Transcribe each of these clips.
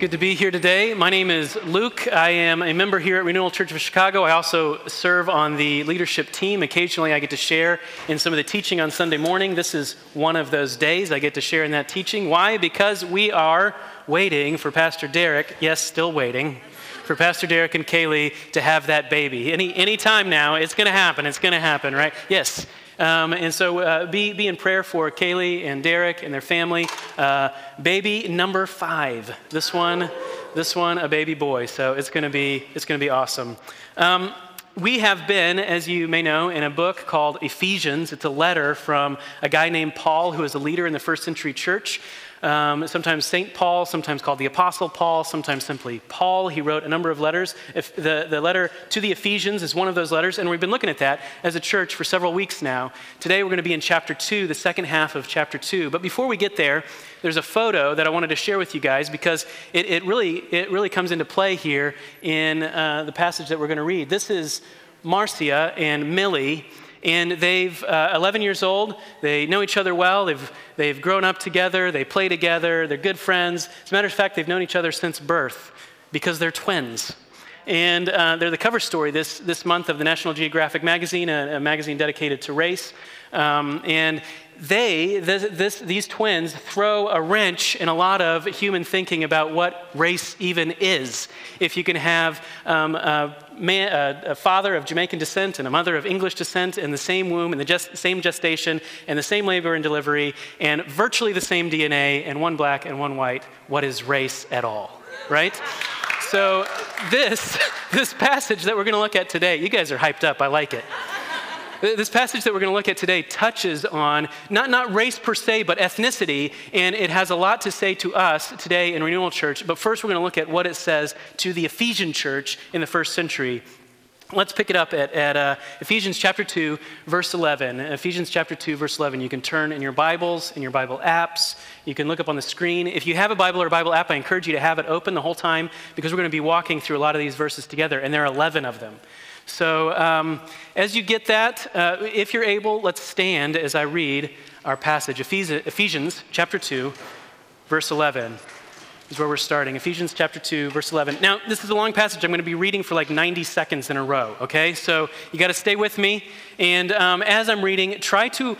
good to be here today. My name is Luke. I am a member here at Renewal Church of Chicago. I also serve on the leadership team. Occasionally, I get to share in some of the teaching on Sunday morning. This is one of those days I get to share in that teaching. Why? Because we are waiting for Pastor Derek, yes, still waiting, for Pastor Derek and Kaylee to have that baby. Any, any time now, it's going to happen. It's going to happen, right? Yes. Um, and so uh, be, be in prayer for Kaylee and Derek and their family. Uh, baby number five. This one, this one, a baby boy. So it's going to be it's going to be awesome. Um, we have been, as you may know, in a book called Ephesians. It's a letter from a guy named Paul, who is a leader in the first century church. Um, sometimes St. Paul, sometimes called the Apostle Paul, sometimes simply Paul. He wrote a number of letters. If the, the letter to the Ephesians is one of those letters, and we've been looking at that as a church for several weeks now. Today we're going to be in chapter 2, the second half of chapter 2. But before we get there, there's a photo that I wanted to share with you guys because it, it really, it really comes into play here in uh, the passage that we're going to read. This is Marcia and Millie and they've uh, 11 years old. They know each other well. They've, they've grown up together. They play together. They're good friends. As a matter of fact they've known each other since birth because they're twins. And uh, they're the cover story this, this month of the national geographic magazine a, a magazine dedicated to race. Um, and they, this, this, these twins, throw a wrench in a lot of human thinking about what race even is. If you can have um, a, man, a, father of Jamaican descent and a mother of English descent in the same womb, in the gest, same gestation, and the same labor and delivery, and virtually the same DNA, and one black and one white, what is race at all, right? So, this, this passage that we're going to look at today, you guys are hyped up. I like it. This passage that we're going to look at today touches on not, not race per se, but ethnicity, and it has a lot to say to us today in Renewal Church. But first, we're going to look at what it says to the Ephesian church in the first century. Let's pick it up at, at uh, Ephesians chapter 2, verse 11. Ephesians chapter 2, verse 11. You can turn in your Bibles, in your Bible apps. You can look up on the screen. If you have a Bible or a Bible app, I encourage you to have it open the whole time because we're going to be walking through a lot of these verses together, and there are 11 of them. So, um, as you get that, uh, if you're able, let's stand as I read our passage. Ephesians chapter 2, verse 11 is where we're starting. Ephesians chapter 2, verse 11. Now, this is a long passage. I'm going to be reading for like 90 seconds in a row, okay? So you got to stay with me. And um, as I'm reading, try to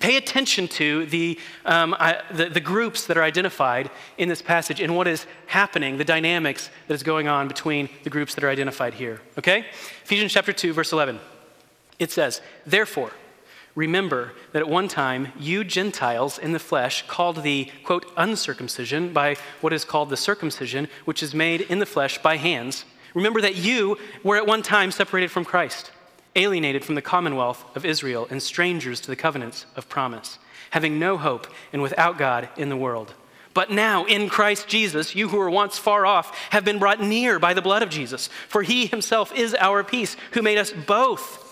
pay attention to the, um, I, the, the groups that are identified in this passage and what is happening, the dynamics that is going on between the groups that are identified here, okay? Ephesians chapter 2, verse 11. It says, Therefore, Remember that at one time you Gentiles in the flesh called the, quote, uncircumcision by what is called the circumcision, which is made in the flesh by hands. Remember that you were at one time separated from Christ, alienated from the commonwealth of Israel, and strangers to the covenants of promise, having no hope and without God in the world. But now, in Christ Jesus, you who were once far off have been brought near by the blood of Jesus. For he himself is our peace, who made us both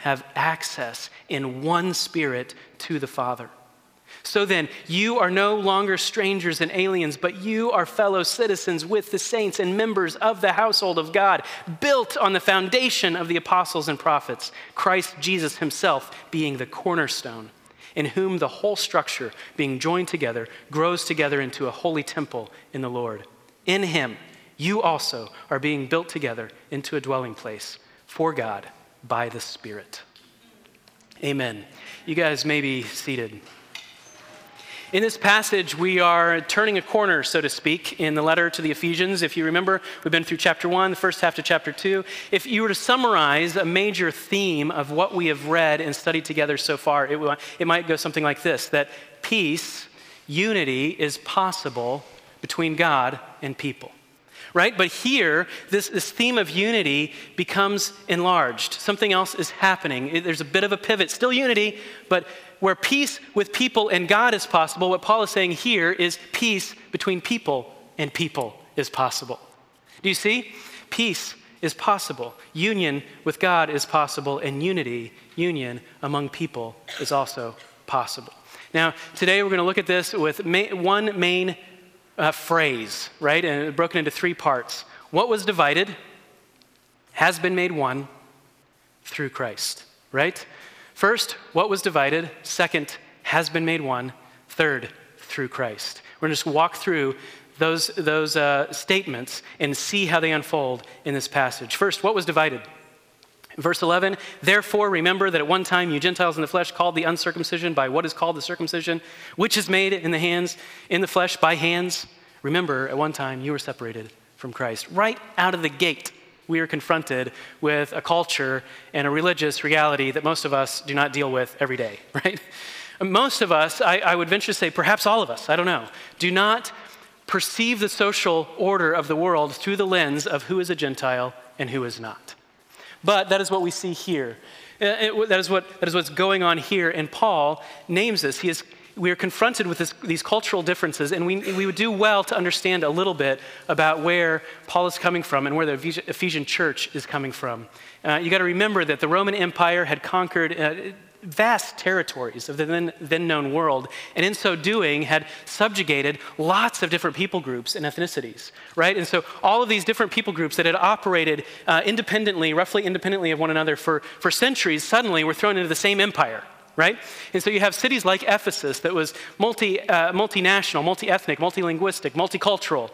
have access in one spirit to the Father. So then, you are no longer strangers and aliens, but you are fellow citizens with the saints and members of the household of God, built on the foundation of the apostles and prophets, Christ Jesus himself being the cornerstone, in whom the whole structure, being joined together, grows together into a holy temple in the Lord. In him, you also are being built together into a dwelling place for God by the Spirit. Amen. You guys may be seated. In this passage, we are turning a corner, so to speak, in the letter to the Ephesians. If you remember, we've been through chapter one, the first half to chapter two. If you were to summarize a major theme of what we have read and studied together so far, it, it might go something like this that peace, unity is possible between God and people right? But here, this, this theme of unity becomes enlarged. Something else is happening. There's a bit of a pivot. Still unity, but where peace with people and God is possible, what Paul is saying here is peace between people and people is possible. Do you see? Peace is possible. Union with God is possible, and unity, union among people, is also possible. Now, today we're going to look at this with one main uh, phrase, right? And broken into three parts. What was divided has been made one through Christ, right? First, what was divided? Second, has been made one. Third, through Christ. We're going to just walk through those, those uh, statements and see how they unfold in this passage. First, what was divided? Verse 11, therefore remember that at one time you Gentiles in the flesh called the uncircumcision by what is called the circumcision, which is made in the hands, in the flesh by hands. Remember, at one time you were separated from Christ. Right out of the gate, we are confronted with a culture and a religious reality that most of us do not deal with every day, right? Most of us, I, I would venture to say, perhaps all of us, I don't know, do not perceive the social order of the world through the lens of who is a Gentile and who is not. But that is what we see here. Uh, it, that, is what, that is what's going on here. And Paul names this. He is, we are confronted with this, these cultural differences, and we, we would do well to understand a little bit about where Paul is coming from and where the Ephesian church is coming from. Uh, you got to remember that the Roman Empire had conquered. Uh, vast territories of the then, then, known world, and in so doing had subjugated lots of different people groups and ethnicities, right? And so all of these different people groups that had operated uh, independently, roughly independently of one another for, for centuries, suddenly were thrown into the same empire. Right? And so you have cities like Ephesus that was multi, uh, multinational, multi ethnic, multilinguistic, multicultural,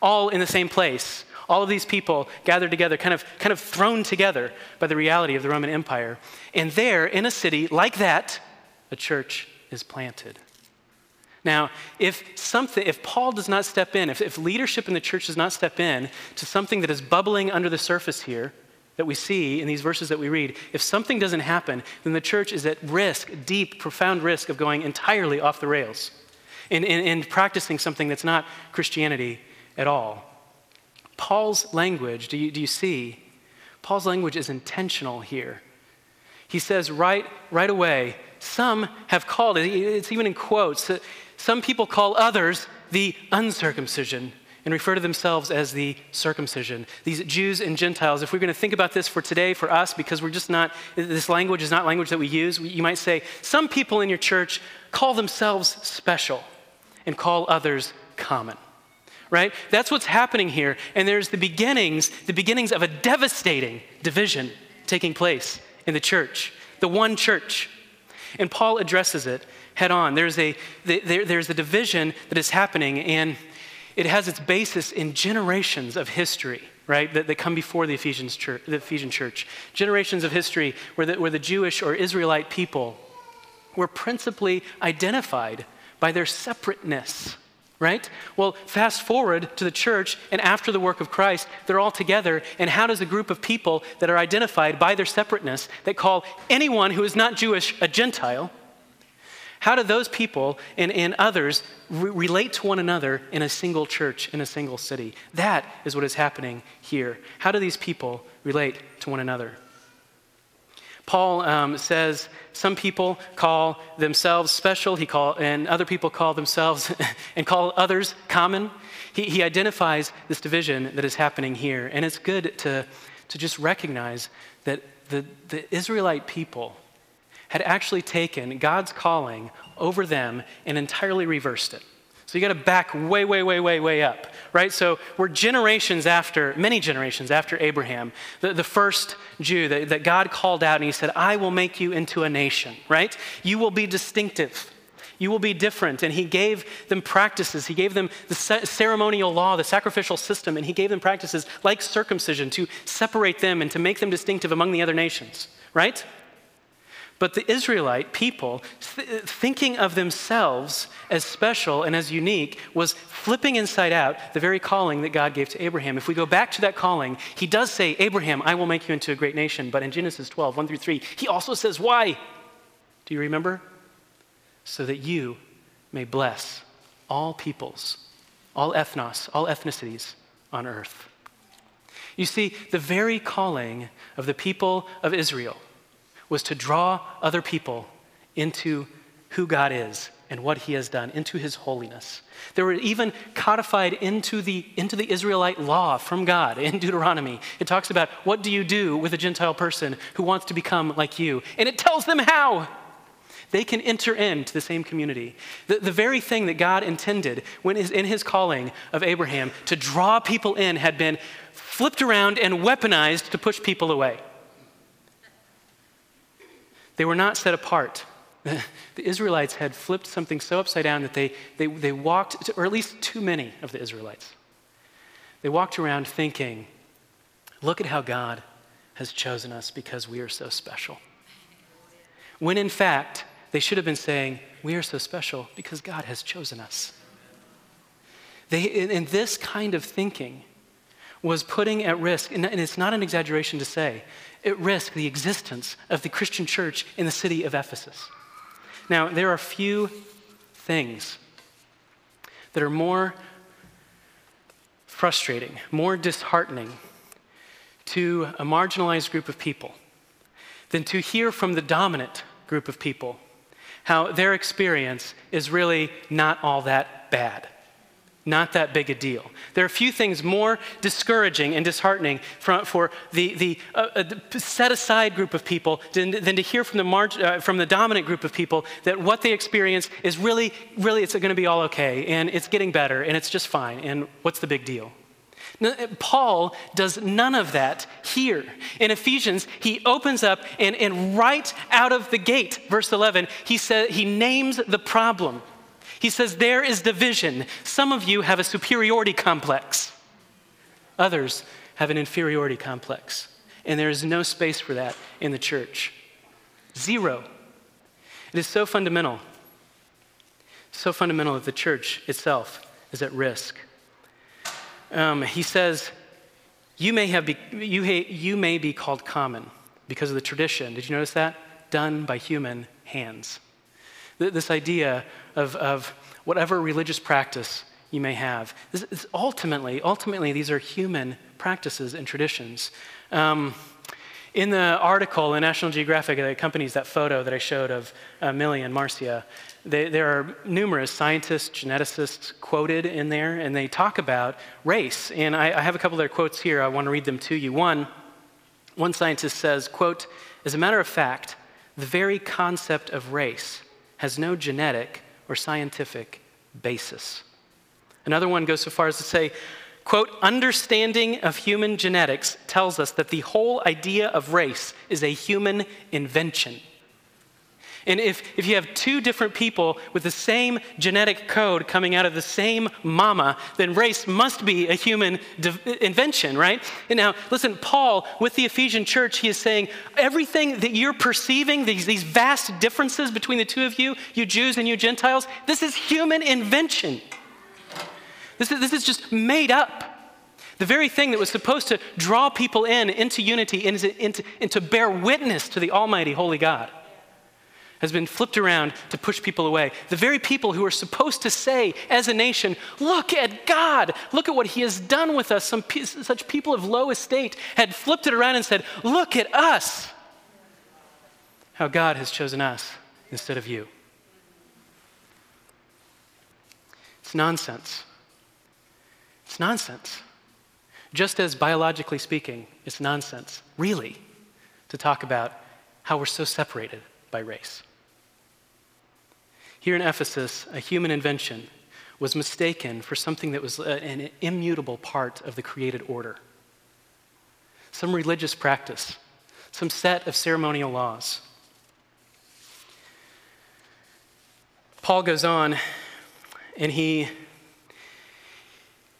all in the same place all of these people gathered together, kind of, kind of thrown together by the reality of the Roman Empire. And there, in a city like that, a church is planted. Now, if something, if Paul does not step in, if, if leadership in the church does not step in to something that is bubbling under the surface here, that we see in these verses that we read, if something doesn't happen, then the church is at risk, deep, profound risk of going entirely off the rails and, and, and practicing something that's not Christianity at all. Paul's language, do you, do you see? Paul's language is intentional here. He says right, right away, some have called it, it's even in quotes, uh, some people call others the uncircumcision and refer to themselves as the circumcision. These Jews and Gentiles, if we're going to think about this for today, for us, because we're just not, this language is not language that we use, you might say, some people in your church call themselves special and call others common right? That's what's happening here. And there's the beginnings, the beginnings of a devastating division taking place in the church, the one church. And Paul addresses it head on. There's a, there, there's a division that is happening, and it has its basis in generations of history right, that, that come before the, Ephesians church, the Ephesian church. Generations of history where the, where the Jewish or Israelite people were principally identified by their separateness right? Well, fast forward to the church, and after the work of Christ, they're all together. And how does a group of people that are identified by their separateness, that call anyone who is not Jewish a Gentile, how do those people and, and others re- relate to one another in a single church, in a single city? That is what is happening here. How do these people relate to one another? Paul um, says some people call themselves special, he call, and other people call themselves and call others common. He, he identifies this division that is happening here. And it's good to, to just recognize that the, the Israelite people had actually taken God's calling over them and entirely reversed it. So you got to back way, way, way, way, way up, right? So we're generations after, many generations after Abraham, the, the first Jew that, that God called out and he said, I will make you into a nation, right? You will be distinctive. You will be different. And he gave them practices. He gave them the ceremonial law, the sacrificial system, and he gave them practices like circumcision to separate them and to make them distinctive among the other nations, right? But the Israelite people, th- thinking of themselves as special and as unique, was flipping inside out the very calling that God gave to Abraham. If we go back to that calling, he does say, Abraham, I will make you into a great nation. But in Genesis 12, 1 through 3, he also says, Why? Do you remember? So that you may bless all peoples, all ethnos, all ethnicities on earth. You see, the very calling of the people of Israel was to draw other people into who God is and what he has done, into his holiness. They were even codified into the, into the Israelite law from God in Deuteronomy. It talks about what do you do with a Gentile person who wants to become like you, and it tells them how. They can enter into the same community. The, the very thing that God intended when in his calling of Abraham to draw people in had been flipped around and weaponized to push people away. They were not set apart the Israelites had flipped something so upside down that they, they, they walked, or at least too many of the Israelites, they walked around thinking, look at how God has chosen us because we are so special. When in fact, they should have been saying, we are so special because God has chosen us. They, in, this kind of thinking was putting at risk, and it's not an exaggeration to say, at risk the existence of the Christian church in the city of Ephesus. Now, there are few things that are more frustrating, more disheartening to a marginalized group of people than to hear from the dominant group of people how their experience is really not all that bad. Not that big a deal. There are a few things more discouraging and disheartening for, for the, the, uh, uh, the, set aside group of people than, than to hear from the, uh, from the dominant group of people that what they experience is really, really, it's going to be all okay and it's getting better and it's just fine and what's the big deal? Now, Paul does none of that here. In Ephesians, he opens up and, and right out of the gate, verse 11, he, says, he names the problem. He says, There is division. Some of you have a superiority complex, others have an inferiority complex. And there is no space for that in the church. Zero. It is so fundamental, so fundamental that the church itself is at risk. Um, he says, you may, have be, you, you may be called common because of the tradition. Did you notice that? Done by human hands. This idea of, of whatever religious practice you may have. This is ultimately, ultimately, these are human practices and traditions. Um, in the article in National Geographic that accompanies that photo that I showed of uh, Millie and Marcia, they, there are numerous scientists, geneticists quoted in there, and they talk about race. And I, I have a couple of their quotes here. I want to read them to you. One, one scientist says, quote, as a matter of fact, the very concept of race has no genetic or scientific basis. Another one goes so far as to say, quote, understanding of human genetics tells us that the whole idea of race is a human invention. And if, if you have two different people with the same genetic code coming out of the same mama, then race must be a human invention, right? And now, listen, Paul, with the Ephesian church, he is saying everything that you're perceiving, these, these vast differences between the two of you, you Jews and you Gentiles, this is human invention. This is, this is just made up. The very thing that was supposed to draw people in into unity and, into, and to bear witness to the Almighty Holy God has been flipped around to push people away. The very people who are supposed to say, as a nation, look at God, look at what He has done with us, some such people of low estate had flipped it around and said, look at us, how God has chosen us instead of you. It's nonsense. It's nonsense. Just as biologically speaking, it's nonsense, really, to talk about how we're so separated by race. Here in Ephesus, a human invention was mistaken for something that was uh, an immutable part of the created order. Some religious practice, some set of ceremonial laws. Paul goes on and he,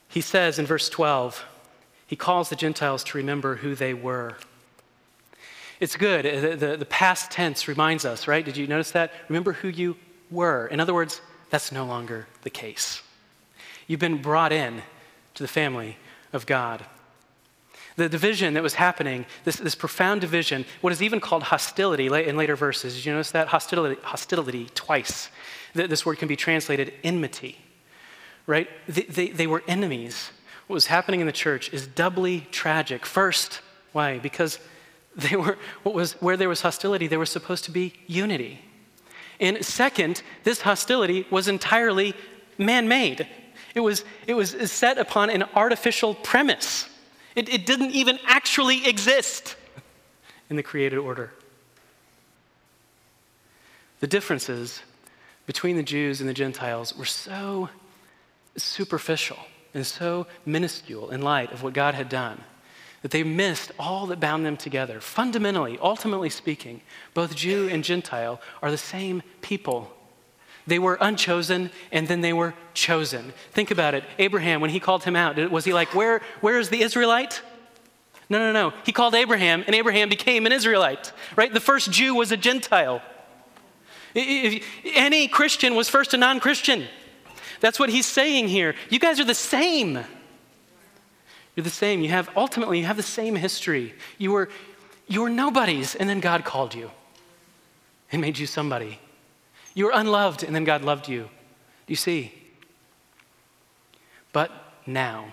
he says in verse 12, he calls the Gentiles to remember who they were. It's good. The, the, the, past tense reminds us, right? Did you notice that? Remember who you were. In other words, that's no longer the case. You've been brought in to the family of God. The division that was happening, this, this profound division, what is even called hostility in later verses. Did you notice that? Hostility, hostility twice. This word can be translated enmity, right? They, they, they were enemies. What was happening in the church is doubly tragic. First, why? Because they were, what was, where there was hostility, there was supposed to be unity. And second, this hostility was entirely man made. It was, it was set upon an artificial premise. It, it didn't even actually exist in the created order. The differences between the Jews and the Gentiles were so superficial and so minuscule in light of what God had done that they missed all that bound them together. Fundamentally, ultimately speaking, both Jew and Gentile are the same people. They were unchosen and then they were chosen. Think about it. Abraham, when he called him out, was he like, Where, where is the Israelite? No, no, no. He called Abraham and Abraham became an Israelite, right? The first Jew was a Gentile. If any Christian was first a non Christian. That's what he's saying here. You guys are the same. You're the same. You have ultimately you have the same history. You were you were nobodies, and then God called you and made you somebody. You were unloved, and then God loved you. Do you see? But now,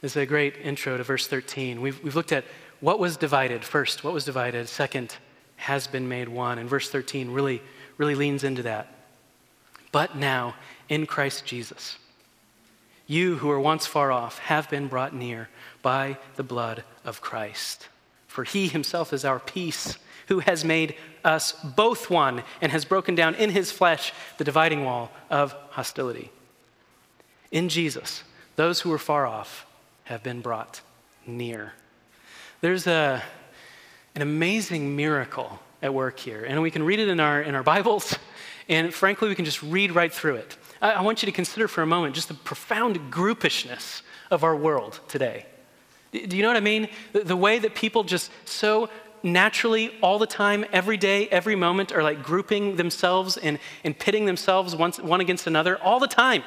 this is a great intro to verse 13. We've, we've looked at what was divided first, what was divided, second, has been made one. And verse 13 really, really leans into that. But now, in Christ Jesus, you who were once far off have been brought near by the blood of Christ. For he himself is our peace, who has made us both one and has broken down in his flesh the dividing wall of hostility. In Jesus, those who were far off have been brought near. There's a, an amazing miracle at work here, and we can read it in our, in our Bibles, and frankly, we can just read right through it. I want you to consider for a moment just the profound groupishness of our world today. Do you know what I mean? The, way that people just so naturally, all the time, every day, every moment, are like grouping themselves and, and pitting themselves one, one against another all the time.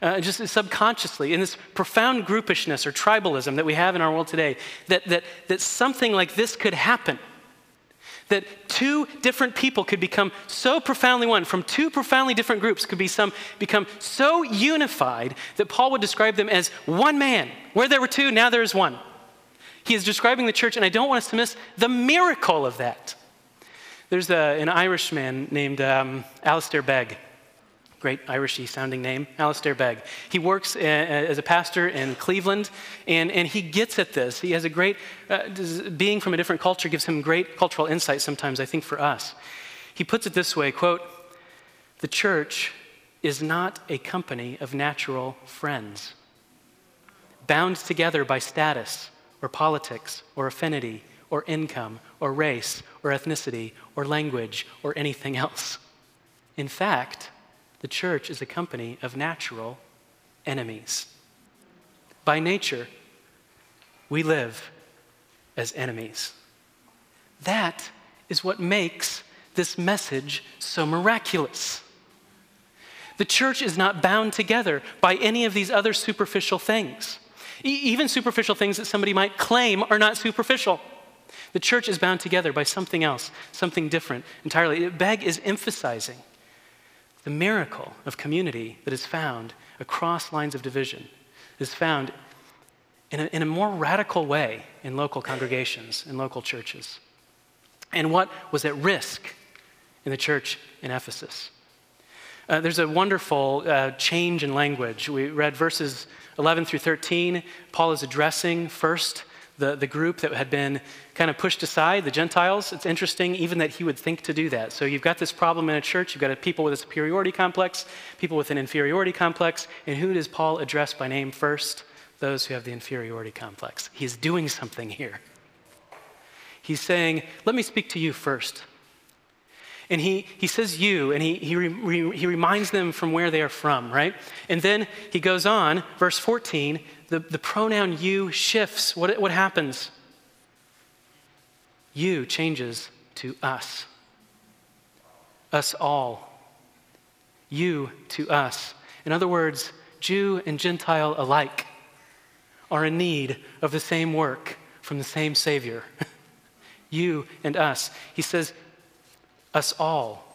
Uh, just subconsciously, in this profound groupishness or tribalism that we have in our world today, that, that, that something like this could happen that two different people could become so profoundly one, from two profoundly different groups could be some, become so unified that Paul would describe them as one man. Where there were two, now there is one. He is describing the church, and I don't want us to miss the miracle of that. There's a, an Irishman named um, Alistair Begg great Irishy sounding name, Alistair Begg. He works as a pastor in Cleveland, and, and he gets at this. He has a great, uh, being from a different culture gives him great cultural insight sometimes, I think, for us. He puts it this way quote, the church is not a company of natural friends, bound together by status or politics or affinity or income or race or ethnicity or language or anything else. In fact, the church is a company of natural enemies. By nature, we live as enemies. That is what makes this message so miraculous. The church is not bound together by any of these other superficial things, e- even superficial things that somebody might claim are not superficial. The church is bound together by something else, something different entirely. Begg is emphasizing the miracle of community that is found across lines of division is found in a, in a more radical way in local congregations, in local churches. And what was at risk in the church in Ephesus? Uh, there's a wonderful uh, change in language. We read verses 11 through 13. Paul is addressing first the, the group that had been kind of pushed aside, the Gentiles. It's interesting even that he would think to do that. So you've got this problem in a church. You've got people with a superiority complex, people with an inferiority complex. And who does Paul address by name first? Those who have the inferiority complex. He's doing something here. He's saying, Let me speak to you first. And he, he says you, and he, he, re, he reminds them from where they are from, right? And then he goes on, verse 14, the, the pronoun you shifts. What, what happens? You changes to us. Us all. You to us. In other words, Jew and Gentile alike are in need of the same work from the same Savior. you and us. He says, us all.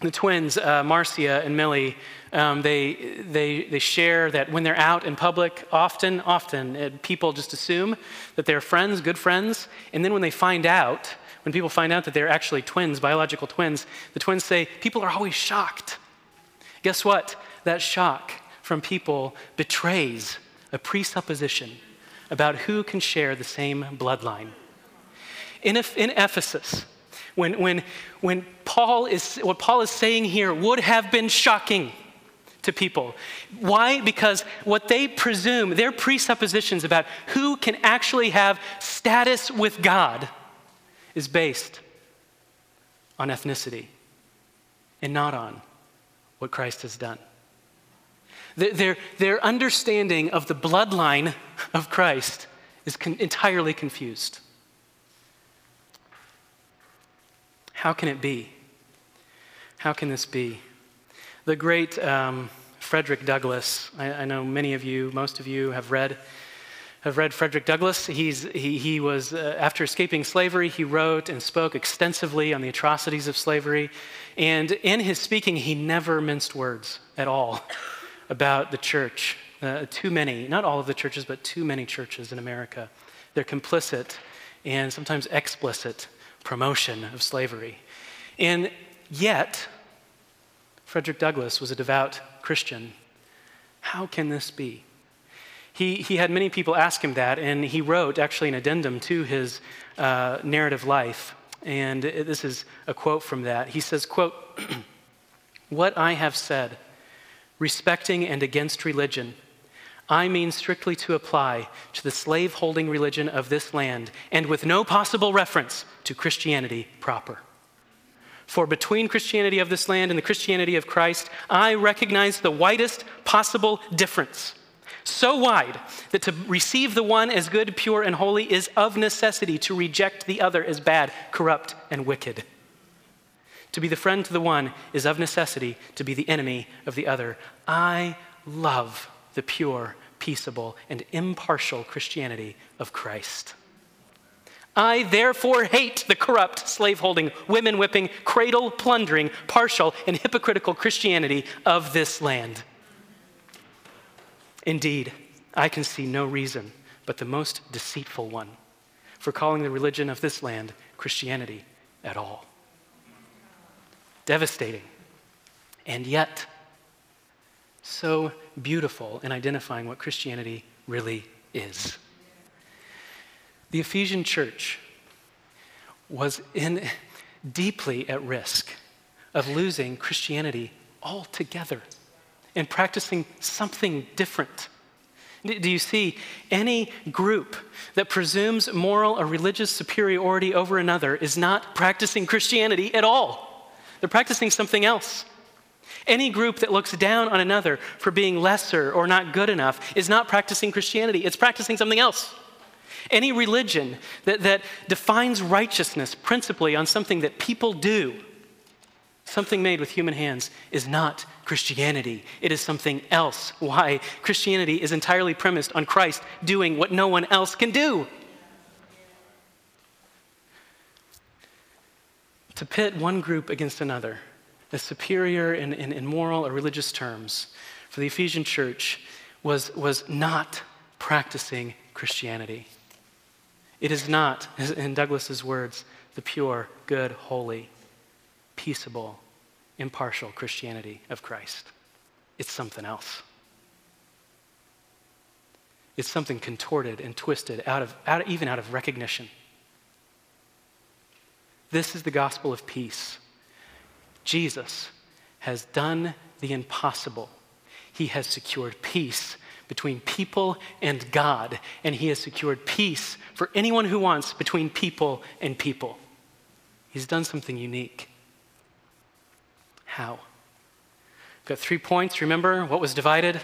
The twins, uh, Marcia and Millie, um, they, they, they share that when they're out in public, often, often, uh, people just assume that they're friends, good friends. And then when they find out, when people find out that they're actually twins, biological twins, the twins say, People are always shocked. Guess what? That shock from people betrays a presupposition about who can share the same bloodline. In, in Ephesus, when, when, when Paul is, what Paul is saying here would have been shocking to people. Why? Because what they presume, their presuppositions about who can actually have status with God, is based on ethnicity and not on what Christ has done. Their, their understanding of the bloodline of Christ is con- entirely confused. How can it be? How can this be? The great um, Frederick Douglass, I, I, know many of you, most of you have read, have read Frederick Douglass. He's, he, he was, uh, after escaping slavery, he wrote and spoke extensively on the atrocities of slavery. And in his speaking, he never minced words at all about the church. Uh, too many, not all of the churches, but too many churches in America. They're complicit and sometimes explicit promotion of slavery. And yet, Frederick Douglass was a devout Christian. How can this be? He, he had many people ask him that, and he wrote actually an addendum to his uh, narrative life. And this is a quote from that. He says, quote, What I have said respecting and against religion, I mean strictly to apply to the slave holding religion of this land and with no possible reference to Christianity proper. For between Christianity of this land and the Christianity of Christ, I recognize the widest possible difference. So wide that to receive the one as good, pure, and holy is of necessity to reject the other as bad, corrupt, and wicked. To be the friend to the one is of necessity to be the enemy of the other. I love the pure, peaceable, and impartial Christianity of Christ. I therefore hate the corrupt, slaveholding, women whipping, cradle plundering, partial, and hypocritical Christianity of this land. Indeed, I can see no reason but the most deceitful one for calling the religion of this land Christianity at all devastating, and yet so beautiful in identifying what Christianity really is. The Ephesian church was in, deeply at risk of losing Christianity altogether and practicing something different. Do you see any group that presumes moral or religious superiority over another is not practicing Christianity at all? They're practicing something else. Any group that looks down on another for being lesser or not good enough is not practicing Christianity, it's practicing something else. Any religion that, that defines righteousness principally on something that people do, something made with human hands, is not Christianity. It is something else. Why? Christianity is entirely premised on Christ doing what no one else can do. to pit one group against another as superior in, in, in moral or religious terms for the Ephesian church was, was not practicing Christianity. It is not, in Douglass's words, the pure, good, holy, peaceable, impartial Christianity of Christ. It's something else. It's something contorted and twisted out of, out, even out of recognition. This is the gospel of peace. Jesus has done the impossible. He has secured peace between people and God, and He has secured peace for anyone who wants between people and people. He's done something unique. How? We've got three points. Remember, what was divided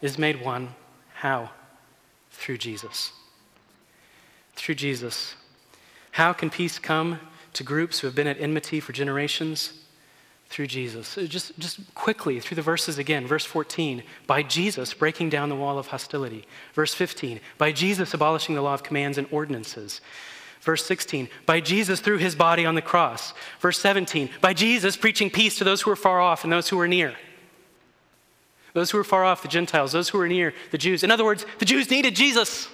is made one. How? Through Jesus. Through Jesus. How can peace come to groups who have been at enmity for generations? Through Jesus. Just, just quickly through the verses again. Verse 14, by Jesus breaking down the wall of hostility. Verse 15, by Jesus abolishing the law of commands and ordinances. Verse 16, by Jesus through his body on the cross. Verse 17, by Jesus preaching peace to those who are far off and those who are near. Those who are far off, the Gentiles, those who are near, the Jews. In other words, the Jews needed Jesus.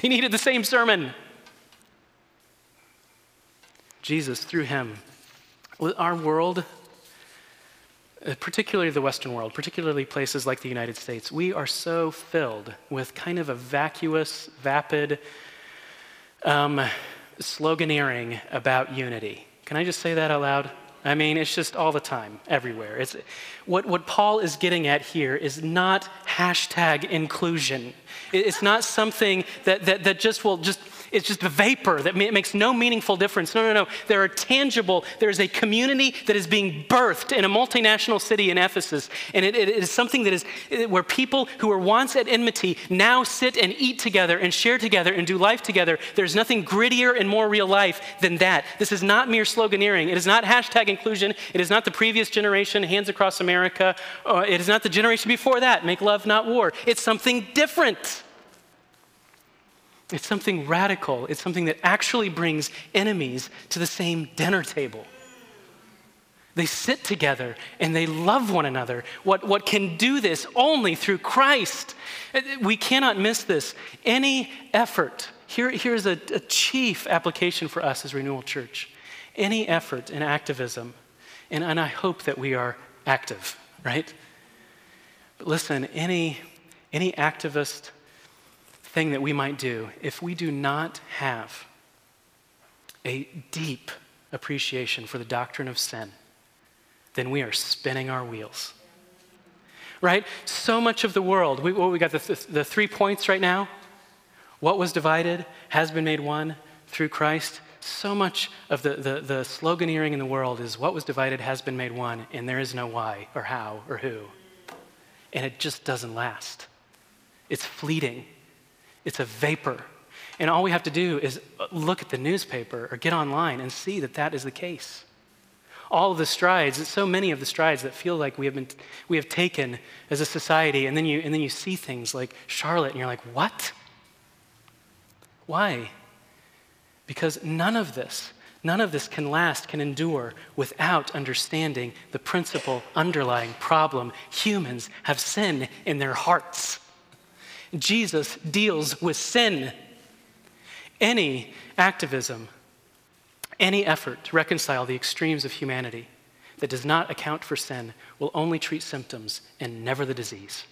They needed the same sermon. Jesus, through him, our world, uh, particularly the Western world, particularly places like the United States, we are so filled with kind of a vacuous, vapid um, sloganeering about unity. Can I just say that out loud? I mean, it's just all the time, everywhere. It's, what, what Paul is getting at here is not hashtag inclusion. It's not something that, that, that just will just it's just a vapor that makes no meaningful difference. No, no, no. There are tangible, there is a community that is being birthed in a multinational city in Ephesus. And it, it is something that is where people who were once at enmity now sit and eat together and share together and do life together. There's nothing grittier and more real life than that. This is not mere sloganeering. It is not hashtag inclusion. It is not the previous generation, hands across America. Uh, it is not the generation before that, make love, not war. It's something different. It's something radical. It's something that actually brings enemies to the same dinner table. They sit together and they love one another. What, what can do this only through Christ? Uh, we cannot miss this. Any effort, here, here's a, a chief application for us as Renewal Church. Any effort in activism, and, and I hope that we are active, right? But listen, any, any activist thing that we might do if we do not have a deep appreciation for the doctrine of sin, then we are spinning our wheels. Right? So much of the world, we, well, we got the, th- the three points right now. What was divided has been made one through Christ. So much of the, the, the sloganeering in the world is what was divided has been made one, and there is no why or how or who. And it just doesn't last. It's fleeting. It's a vapor. And all we have to do is look at the newspaper or get online and see that that is the case. All of the strides, so many of the strides that feel like we have, been, we have taken as a society, and then, you, and then you see things like Charlotte, and you're like, what? Why? Because none of this, none of this can last, can endure without understanding the principal underlying problem. Humans have sin in their hearts. Jesus deals with sin. Any activism, any effort to reconcile the extremes of humanity that does not account for sin will only treat symptoms and never the disease.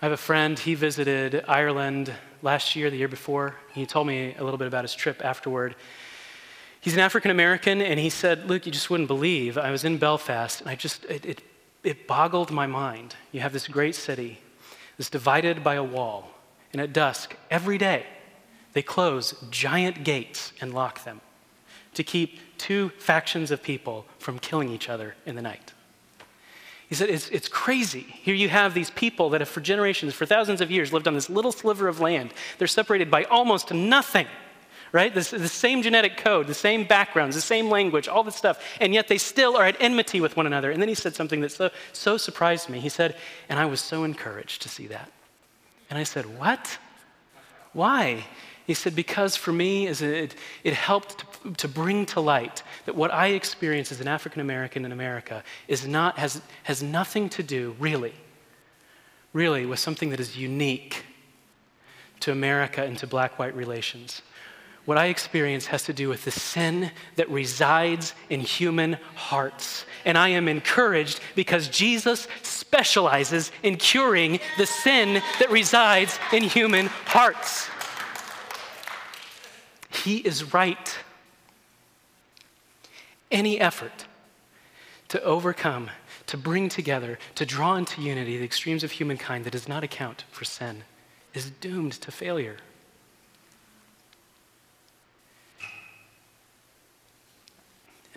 I have a friend, he visited Ireland last year, the year before. He told me a little bit about his trip afterward. He's an African American, and he said, Luke, you just wouldn't believe. I was in Belfast, and I just, it, it it boggled my mind. You have this great city that's divided by a wall, and at dusk, every day, they close giant gates and lock them to keep two factions of people from killing each other in the night. He said, it's, it's crazy. Here you have these people that have, for generations, for thousands of years, lived on this little sliver of land. They're separated by almost nothing right? The same genetic code, the same backgrounds, the same language, all this stuff, and yet they still are at enmity with one another. And then he said something that so, so surprised me. He said, and I was so encouraged to see that. And I said, What? Why? He said, Because for me, it, it helped to, to bring to light that what I experience as an African American in America is not, has, has nothing to do, really, really, with something that is unique to America and to black white relations what I experience has to do with the sin that resides in human hearts. And I am encouraged because Jesus specializes in curing the sin that resides in human hearts. He is right. Any effort to overcome, to bring together, to draw into unity the extremes of humankind that does not account for sin is doomed to failure.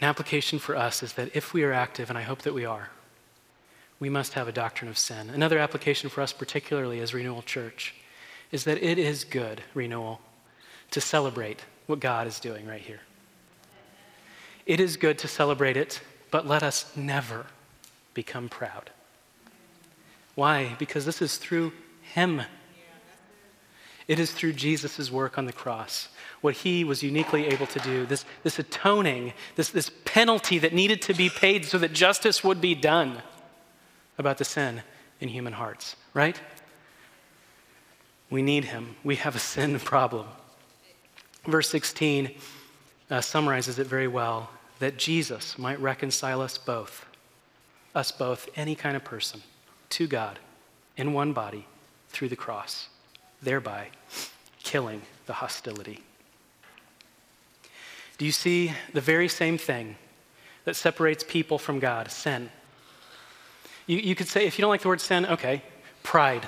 An application for us is that if we are active, and I hope that we are, we must have a doctrine of sin. Another application for us, particularly as Renewal Church, is that it is good, Renewal, to celebrate what God is doing right here. It is good to celebrate it, but let us never become proud. Why? Because this is through Him. It is through Jesus' work on the cross what he was uniquely able to do, this, this atoning, this, this penalty that needed to be paid so that justice would be done about the sin in human hearts, right? We need him. We have a sin problem. Verse 16 uh, summarizes it very well that Jesus might reconcile us both, us both, any kind of person, to God in one body through the cross, thereby killing the hostility. Do you see the very same thing that separates people from God, sin? You, you could say, if you don't like the word sin, okay, pride.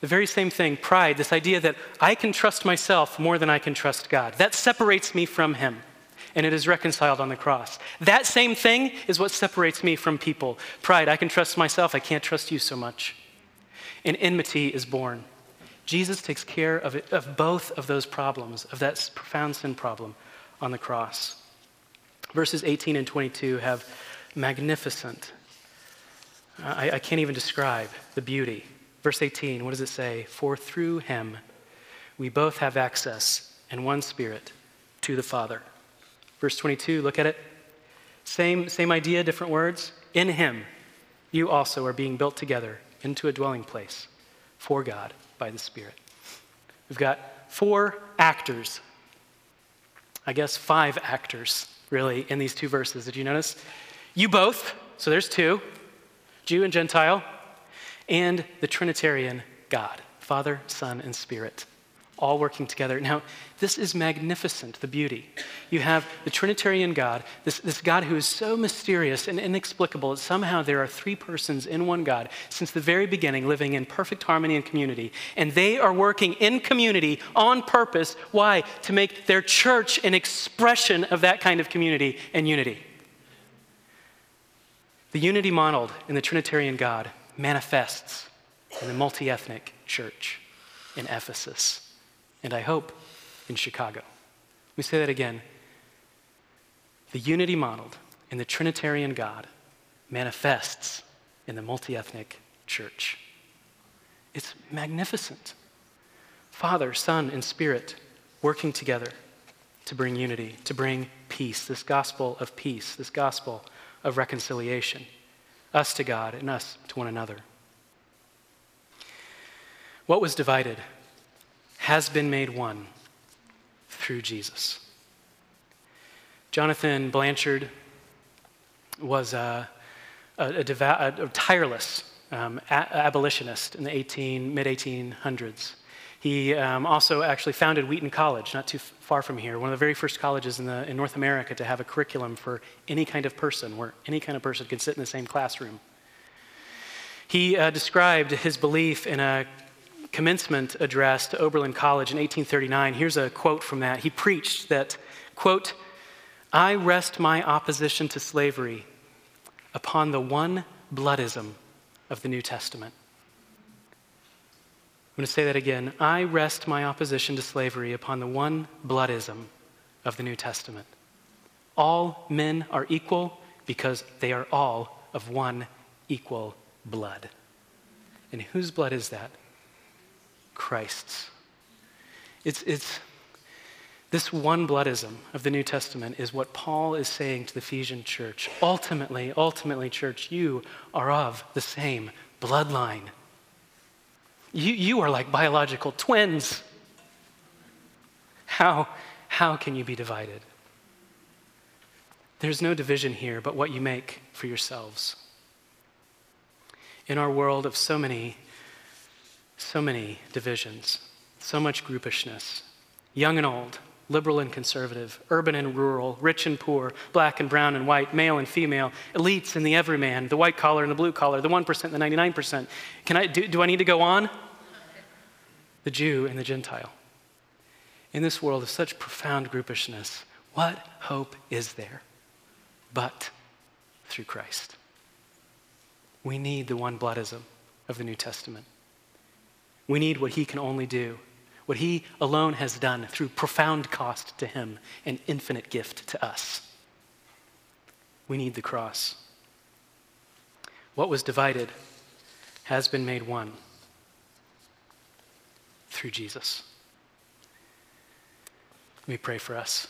The very same thing, pride, this idea that I can trust myself more than I can trust God. That separates me from Him, and it is reconciled on the cross. That same thing is what separates me from people. Pride, I can trust myself, I can't trust you so much. And enmity is born. Jesus takes care of, it, of both of those problems, of that profound sin problem on the cross. Verses 18 and 22 have magnificent, uh, I, I can't even describe the beauty. Verse 18, what does it say? For through him we both have access in one spirit to the Father. Verse 22, look at it. Same, same idea, different words. In him you also are being built together into a dwelling place for God by the Spirit. We've got four actors, I guess five actors, really, in these two verses. Did you notice? You both, so there's two, Jew and Gentile, and the Trinitarian God, Father, Son, and Spirit all working together. Now, this is magnificent, the beauty. You have the Trinitarian God, this, this God who is so mysterious and inexplicable that somehow there are three persons in one God since the very beginning, living in perfect harmony and community. And they are working in community on purpose. Why? To make their church an expression of that kind of community and unity. The unity modeled in the Trinitarian God manifests in the multi ethnic church in Ephesus and I hope in Chicago. Let me say that again. The unity modeled in the Trinitarian God manifests in the multi ethnic church. It's magnificent. Father, Son, and Spirit working together to bring unity, to bring peace, this gospel of peace, this gospel of reconciliation, us to God and us to one another. What was divided has been made one through Jesus. Jonathan Blanchard was a, a, a, a tireless um, abolitionist in the 18, mid 1800s. He um, also actually founded Wheaton College, not too far from here, one of the very first colleges in, the, in North America to have a curriculum for any kind of person, where any kind of person could sit in the same classroom. He uh, described his belief in a commencement address to Oberlin College in 1839. Here's a quote from that. He preached that, quote, I rest my opposition to slavery upon the one bloodism of the New Testament. I'm going to say that again. I rest my opposition to slavery upon the one bloodism of the New Testament. All men are equal because they are all of one equal blood. And whose blood is that? Christ's. It's, it's this one bloodism of the New Testament is what Paul is saying to the Ephesian church. Ultimately, ultimately, church, you are of the same bloodline. You, you are like biological twins. How, how can you be divided? There's no division here but what you make for yourselves. In our world of so many so many divisions, so much groupishness, young and old, liberal and conservative, urban and rural, rich and poor, black and brown and white, male and female, elites and the everyman, the white collar and the blue collar, the 1% and the 99%. Can I, do, do I need to go on? The Jew and the Gentile. In this world of such profound groupishness, what hope is there but through Christ? We need the one bloodism of the New Testament. We need what he can only do, what he alone has done through profound cost to him and infinite gift to us. We need the cross. What was divided has been made one through Jesus. Me pray for us.